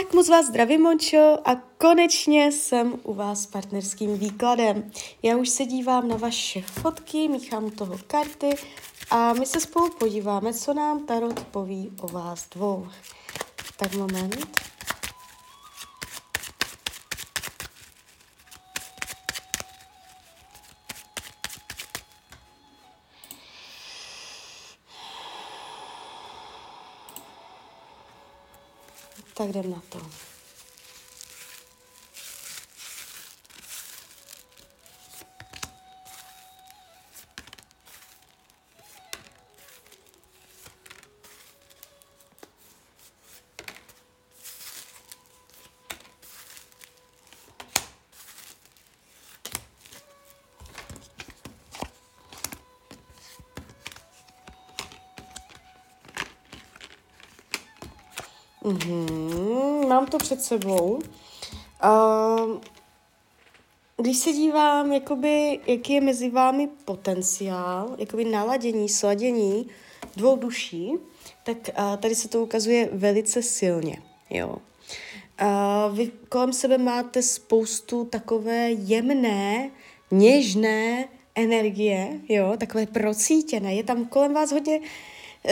Tak moc vás zdravím, Mončo, a konečně jsem u vás s partnerským výkladem. Já už se dívám na vaše fotky, míchám toho karty a my se spolu podíváme, co nám Tarot poví o vás dvou. Tak moment. Tak jdem na to. Mm-hmm, mám to před sebou. Uh, když se dívám, jakoby, jaký je mezi vámi potenciál, jakoby naladění, sladění dvou duší, tak uh, tady se to ukazuje velice silně. Jo. Uh, vy kolem sebe máte spoustu takové jemné, něžné energie, jo, takové procítěné. Je tam kolem vás hodně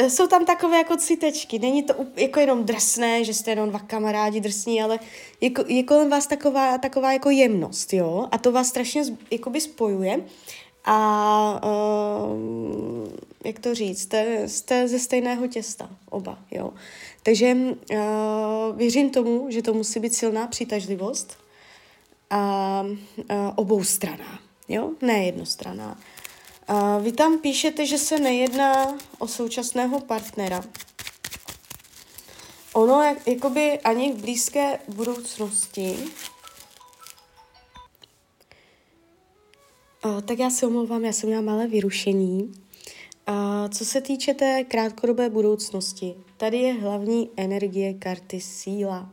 jsou tam takové jako citečky. Není to jako jenom drsné, že jste jenom dva kamarádi drsní, ale je, je kolem vás taková, taková jako jemnost, jo? A to vás strašně jakoby spojuje. A uh, jak to říct, jste, jste ze stejného těsta, oba, jo. Takže uh, věřím tomu, že to musí být silná přitažlivost a uh, obou straná, jo, ne jednostraná. A vy tam píšete, že se nejedná o současného partnera. Ono jak, jakoby ani v blízké budoucnosti. A, tak já se omlouvám, já jsem měla malé vyrušení. A co se týče té krátkodobé budoucnosti, tady je hlavní energie karty síla.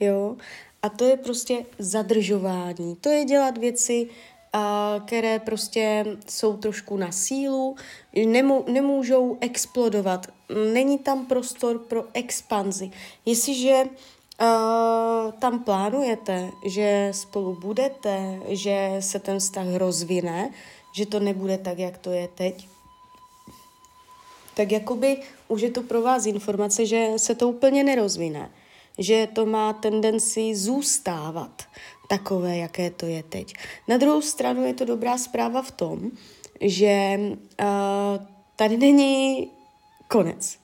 Jo? A to je prostě zadržování. To je dělat věci které prostě jsou trošku na sílu, nemů, nemůžou explodovat. Není tam prostor pro expanzi. Jestliže tam plánujete, že spolu budete, že se ten vztah rozvine, že to nebude tak, jak to je teď, tak jakoby už je to pro vás informace, že se to úplně nerozvine, že to má tendenci zůstávat takové, jaké to je teď. Na druhou stranu je to dobrá zpráva v tom, že uh, tady není konec.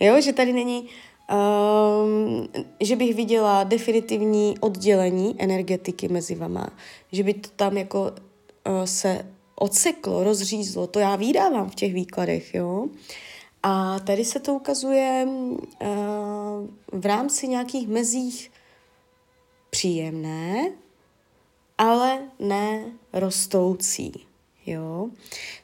Jo, že tady není, um, že bych viděla definitivní oddělení energetiky mezi vama, že by to tam jako uh, se odseklo, rozřízlo, to já vydávám v těch výkladech, jo. A tady se to ukazuje uh, v rámci nějakých mezích příjemné, ale ne rostoucí. Jo?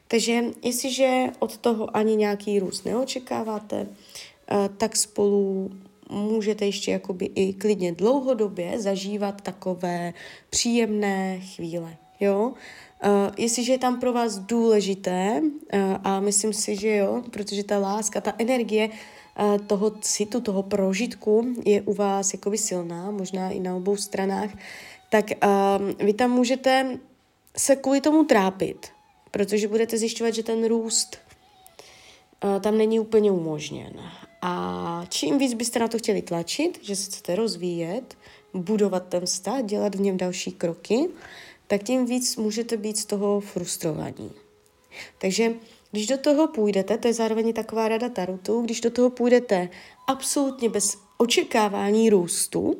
Takže jestliže od toho ani nějaký růst neočekáváte, eh, tak spolu můžete ještě jakoby i klidně dlouhodobě zažívat takové příjemné chvíle. Jo? Uh, jestliže je tam pro vás důležité, uh, a myslím si, že jo, protože ta láska, ta energie uh, toho citu, toho prožitku je u vás jakoby silná, možná i na obou stranách, tak uh, vy tam můžete se kvůli tomu trápit, protože budete zjišťovat, že ten růst uh, tam není úplně umožněn. A čím víc byste na to chtěli tlačit, že se chcete rozvíjet, budovat ten vztah, dělat v něm další kroky, tak tím víc můžete být z toho frustrovaní. Takže když do toho půjdete, to je zároveň taková rada Tarotu, když do toho půjdete absolutně bez očekávání růstu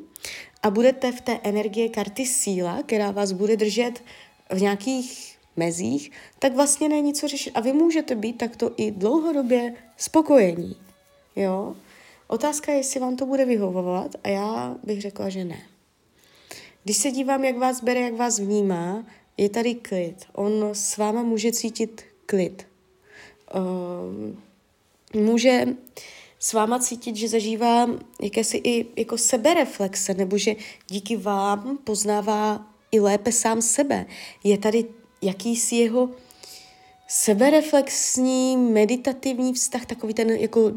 a budete v té energie karty síla, která vás bude držet v nějakých mezích, tak vlastně není co řešit. A vy můžete být takto i dlouhodobě spokojení. Jo? Otázka je, jestli vám to bude vyhovovat a já bych řekla, že ne. Když se dívám, jak vás bere, jak vás vnímá, je tady klid. On s váma může cítit klid. Um, může s váma cítit, že zažívá jakési i jako sebereflexe, nebo že díky vám poznává i lépe sám sebe. Je tady jakýsi jeho sebereflexní, meditativní vztah, takový ten jako uh,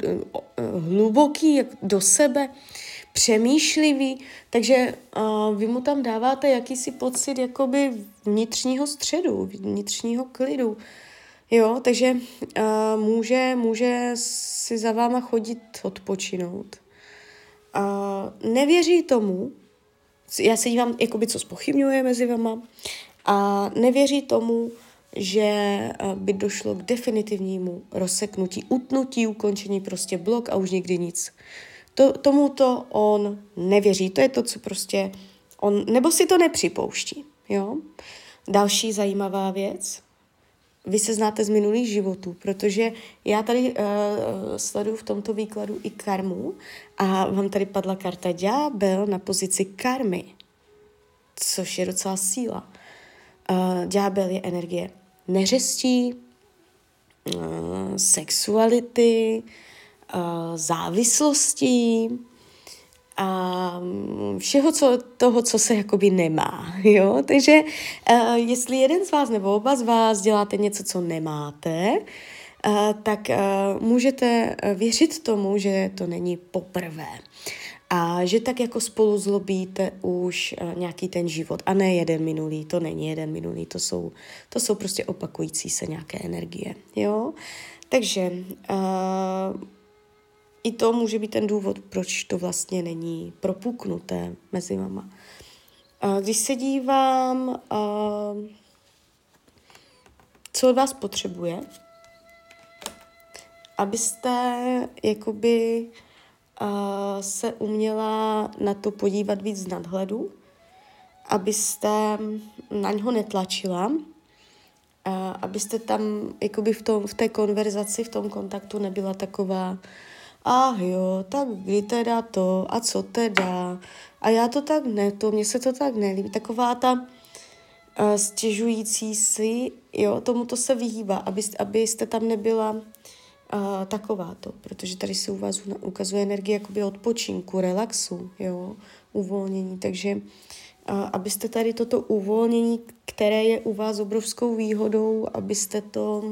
hluboký jak do sebe, přemýšlivý, takže uh, vy mu tam dáváte jakýsi pocit jakoby vnitřního středu, vnitřního klidu. Jo, takže uh, může, může si za váma chodit odpočinout. Uh, nevěří tomu, já se dívám, jakoby, co spochybňuje mezi vama, a nevěří tomu, že by došlo k definitivnímu rozseknutí, utnutí, ukončení prostě blok a už nikdy nic. To, tomuto on nevěří. To je to, co prostě on, nebo si to nepřipouští. Jo? Další zajímavá věc. Vy se znáte z minulých životů, protože já tady uh, sleduju v tomto výkladu i karmu a vám tady padla karta ďábel na pozici karmy, což je docela síla. Uh, ďábel je energie neřestí, uh, sexuality, uh, závislostí a všeho co, toho, co se jakoby nemá. Jo? Takže uh, jestli jeden z vás nebo oba z vás děláte něco, co nemáte, uh, tak uh, můžete věřit tomu, že to není poprvé. A že tak jako spolu zlobíte už nějaký ten život a ne jeden minulý, to není jeden minulý, to jsou, to jsou prostě opakující se nějaké energie, jo. Takže uh, i to může být ten důvod, proč to vlastně není propuknuté mezi vama. Když se dívám, co od vás potřebuje, abyste jakoby se uměla na to podívat víc z nadhledu, abyste na něho netlačila, abyste tam jakoby v, tom, v té konverzaci, v tom kontaktu nebyla taková, ach jo, tak kdy teda to? A co teda? A já to tak ne, to mně se to tak nelíbí. Taková ta uh, stěžující si, jo, tomu to se vyhýbá, aby, abyste tam nebyla uh, takováto, protože tady se u vás ukazuje energie jakoby odpočinku, relaxu, jo, uvolnění, takže uh, abyste tady toto uvolnění, které je u vás obrovskou výhodou, abyste to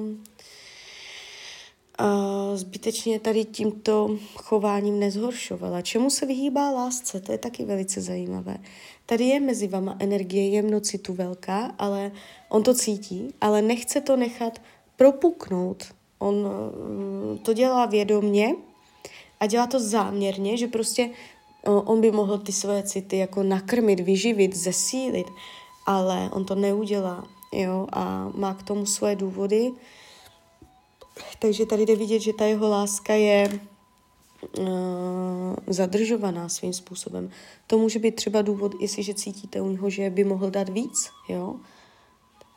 zbytečně tady tímto chováním nezhoršovala. Čemu se vyhýbá lásce? To je taky velice zajímavé. Tady je mezi vama energie jemnocitu velká, ale on to cítí, ale nechce to nechat propuknout On mm, to dělá vědomně a dělá to záměrně, že prostě on by mohl ty své city jako nakrmit, vyživit, zesílit, ale on to neudělá, jo, a má k tomu své důvody. Takže tady jde vidět, že ta jeho láska je uh, zadržovaná svým způsobem. To může být třeba důvod, jestliže cítíte u něho, že by mohl dát víc, jo,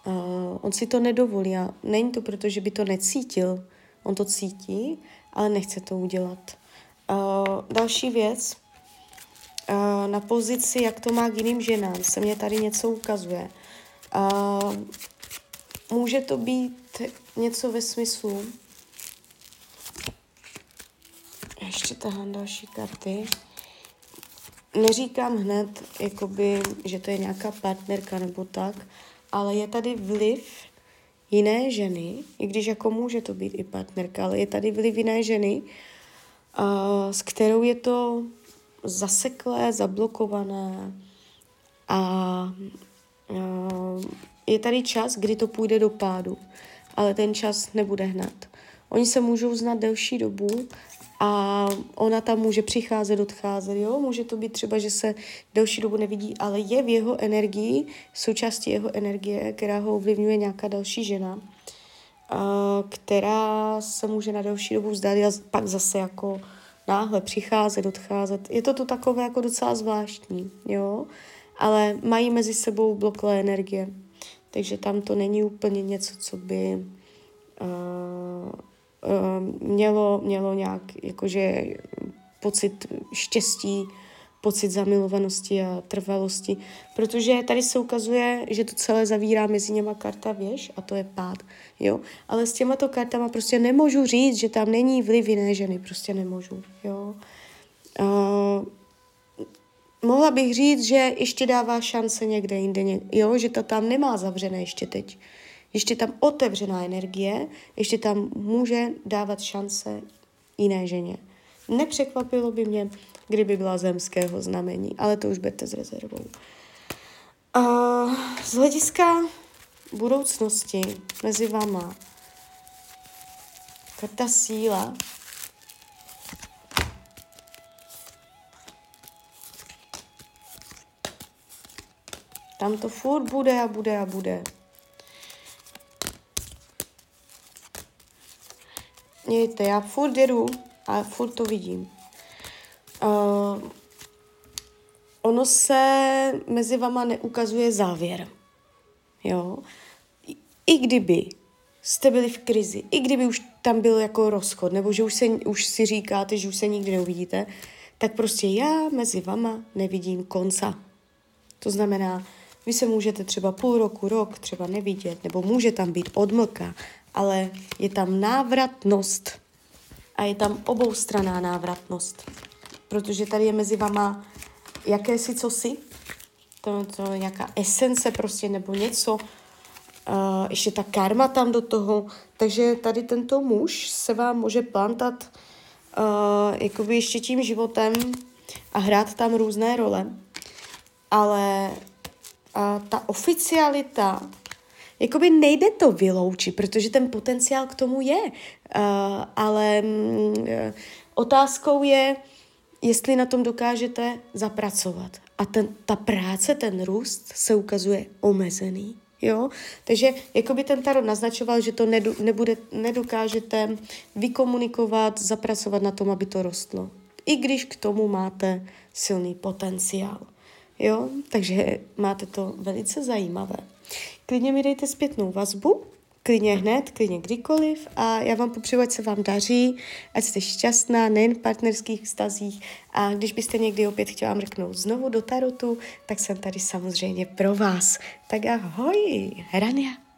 Uh, on si to nedovolí a není to proto, že by to necítil. On to cítí, ale nechce to udělat. Uh, další věc. Uh, na pozici, jak to má k jiným ženám, se mě tady něco ukazuje. Uh, může to být něco ve smyslu, ještě tahám další karty. Neříkám hned, jakoby, že to je nějaká partnerka nebo tak, ale je tady vliv jiné ženy, i když jako může to být i partnerka, ale je tady vliv jiné ženy, uh, s kterou je to zaseklé, zablokované a uh, je tady čas, kdy to půjde do pádu, ale ten čas nebude hned. Oni se můžou znát delší dobu a ona tam může přicházet, odcházet, jo, může to být třeba, že se delší dobu nevidí, ale je v jeho energii, součástí jeho energie, která ho ovlivňuje nějaká další žena, která se může na delší dobu vzdát a pak zase jako náhle přicházet, odcházet. Je to to takové jako docela zvláštní, jo, ale mají mezi sebou bloklé energie, takže tam to není úplně něco, co by uh, Ehm, mělo, mělo nějak jakože pocit štěstí, pocit zamilovanosti a trvalosti, protože tady se ukazuje, že to celé zavírá mezi něma karta věž a to je pád, jo, ale s těmato kartama prostě nemůžu říct, že tam není vliv jiné ženy, prostě nemůžu, jo. Uh, mohla bych říct, že ještě dává šance někde jinde, jo, že to tam nemá zavřené ještě teď, ještě tam otevřená energie, ještě tam může dávat šance jiné ženě. Nepřekvapilo by mě, kdyby byla zemského znamení, ale to už berte s rezervou. A z hlediska budoucnosti mezi váma karta síla Tam to furt bude a bude a bude. Mějte, já furt jedu a furt to vidím. Uh, ono se mezi vama neukazuje závěr. Jo? I, I kdyby jste byli v krizi, i kdyby už tam byl jako rozchod, nebo že už, se, už si říkáte, že už se nikdy neuvidíte, tak prostě já mezi vama nevidím konca. To znamená, vy se můžete třeba půl roku, rok třeba nevidět, nebo může tam být odmlka, ale je tam návratnost. A je tam oboustraná návratnost. Protože tady je mezi vama jakési cosi, to, to nějaká esence prostě nebo něco, uh, ještě ta karma tam do toho, takže tady tento muž se vám může plantat uh, jakoby ještě tím životem a hrát tam různé role, ale uh, ta oficialita jakoby nejde to vyloučit, protože ten potenciál k tomu je. Ale um, otázkou je, jestli na tom dokážete zapracovat. A ten, ta práce, ten růst se ukazuje omezený. Jo? Takže jakoby ten tarot naznačoval, že to nedu, nebude, nedokážete vykomunikovat, zapracovat na tom, aby to rostlo. I když k tomu máte silný potenciál. Jo? Takže máte to velice zajímavé. Klidně mi dejte zpětnou vazbu, klidně hned, klidně kdykoliv a já vám popřeju, ať se vám daří, ať jste šťastná nejen v partnerských vztazích a když byste někdy opět chtěla mrknout znovu do tarotu, tak jsem tady samozřejmě pro vás. Tak ahoj, Rania.